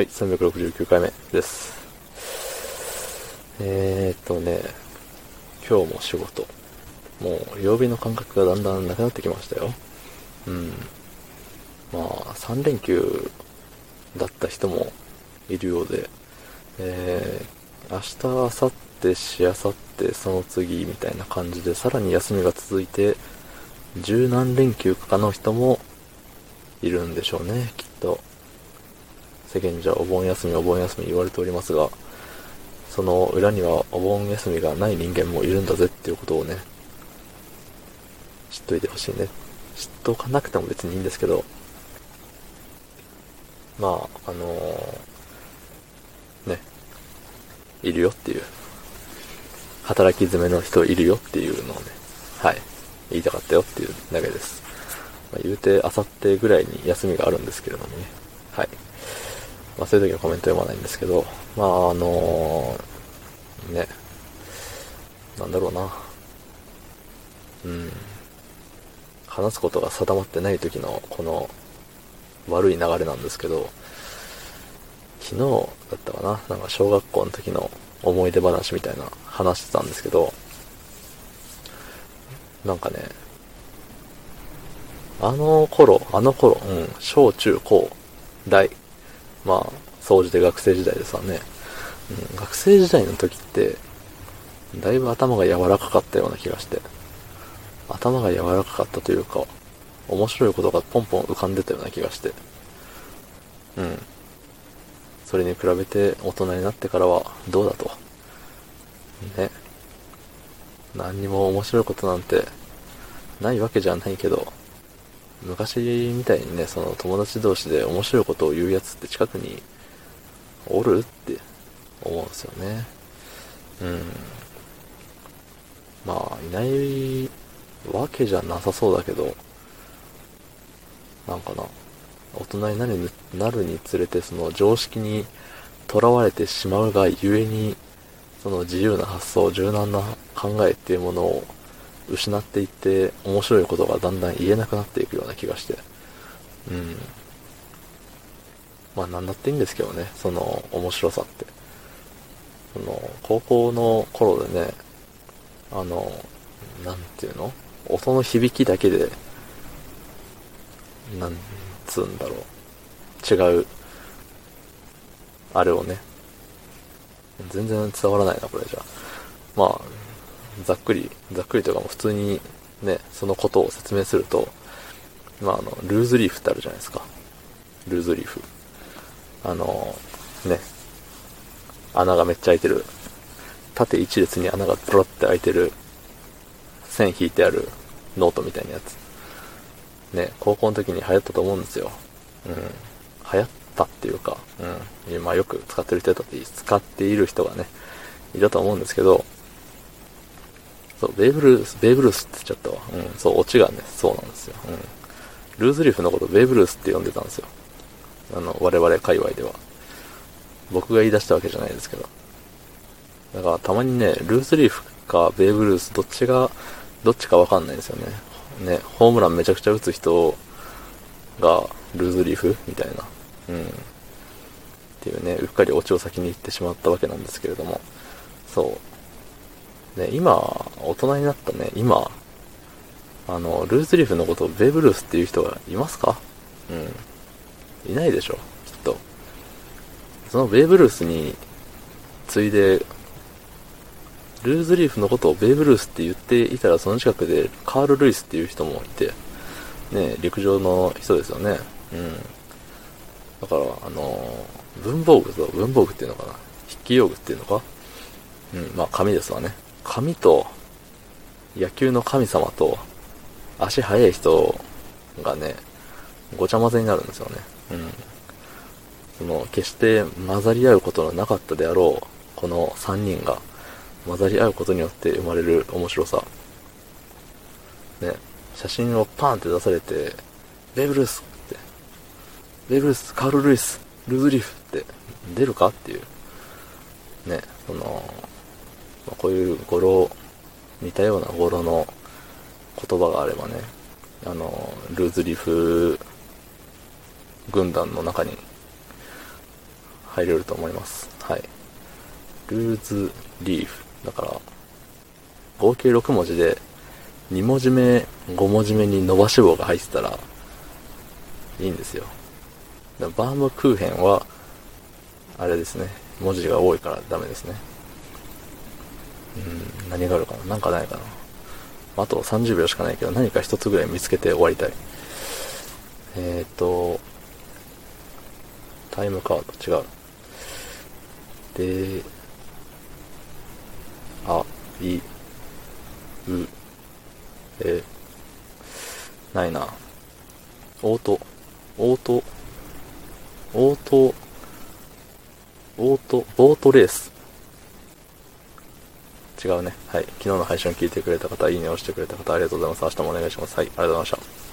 はい、369回目です。えーっとね、今日も仕事。もう、曜日の感覚がだんだんなくなってきましたよ。うん。まあ、3連休だった人もいるようで、えー、明日、明後日、しあさって、その次みたいな感じで、さらに休みが続いて、十何連休かの人もいるんでしょうね、きっと。世間じゃお盆休みお盆休み言われておりますが、その裏にはお盆休みがない人間もいるんだぜっていうことをね、知っといてほしいね。知っとかなくても別にいいんですけど、まあ、あのーね、いるよっていう、働き詰めの人いるよっていうのをね、はい、言いたかったよっていうだけです。まあ、言うて、あさってぐらいに休みがあるんですけれどもね、はい。まあ、そういう時のコメント読まないんですけど、まあ、あのーね、なんだろうな。うん。話すことが定まってない時の、この、悪い流れなんですけど、昨日だったかな、なんか小学校の時の思い出話みたいな話してたんですけど、なんかね、あの頃、あの頃、うん、小中高、大、まあ、総じて学生時代ですわね。うん、学生時代の時って、だいぶ頭が柔らかかったような気がして、頭が柔らかかったというか、面白いことがポンポン浮かんでたような気がして、うん。それに比べて大人になってからはどうだと。ね。何にも面白いことなんてないわけじゃないけど、昔みたいにね、その友達同士で面白いことを言うやつって近くにおるって思うんですよね。うん。まあ、いないわけじゃなさそうだけど、なんかな、大人になるになるにつれてその常識にとらわれてしまうがゆえに、その自由な発想、柔軟な考えっていうものを失っていって面白いことがだんだん言えなくなっていくような気がして。うん。まあなんだっていいんですけどね、その面白さって。その、高校の頃でね、あの、なんていうの？音の響きだけで、なんつうんだろう。違う、あれをね。全然伝わらないな、これじゃ。まあ、ざっくり、ざっくりとかも普通にね、そのことを説明すると、まああの、ルーズリーフってあるじゃないですか。ルーズリーフ。あの、ね、穴がめっちゃ開いてる、縦一列に穴がプロって開いてる、線引いてあるノートみたいなやつ。ね、高校の時に流行ったと思うんですよ。うん。流行ったっていうか、うん。まあよく使ってる人だって、使っている人がね、いたと思うんですけど、そう、ベーブルース、ベーブルースって言っちゃったわ。うん、そう、オチがね、そうなんですよ。うん。ルーズリーフのことベーブルースって呼んでたんですよ。あの、我々界隈では。僕が言い出したわけじゃないですけど。だからたまにね、ルーズリーフかベーブルース、どっちが、どっちかわかんないんですよね。ね、ホームランめちゃくちゃ打つ人がルーズリーフみたいな。うん。っていうね、うっかりオチを先に言ってしまったわけなんですけれども。そう。ね、今、大人になったね、今、あの、ルーズリーフのことをベーブルースっていう人がいますか？うん。いないでしょ、きっと。そのベーブルースに、ついで、ルーズリーフのことをベーブルースって言っていたら、その近くでカール・ルイスっていう人もいて、ね、陸上の人ですよね。うん。だから、あの、文房具と、文房具っていうのかな？筆記用具っていうのか？うん、まあ紙ですわね。紙と、野球の神様と、足速い人がね、ごちゃ混ぜになるんですよね。うん。その、決して混ざり合うことのなかったであろう、この3人が混ざり合うことによって生まれる面白さ。ね、写真をパーンって出されて、ベーブ・ルースって、ベーブ・ルース、カール・ルイス、ルーズリーフって出るかっていう。ね、その、こういう語呂、似たような語呂の言葉があればね、あの、ルーズリーフ軍団の中に入れると思います。はい。ルーズリーフ。だから、合計6文字で、2文字目、5文字目に伸ばし棒が入ってたら、いいんですよ。バームクーヘンは、あれですね。文字が多いからダメですね。うん、何があるかな？なんかないかな？あと30秒しかないけど、何か一つぐらい見つけて終わりたい。えーと、タイムカード、違う。で、あ、い、う、え、ないな。オート、オート、オート、オート、ボートレース。違うね。はい。昨日の配信を聞いてくれた方、いいねを押してくれた方、ありがとうございます。明日もお願いします。はい。ありがとうございました。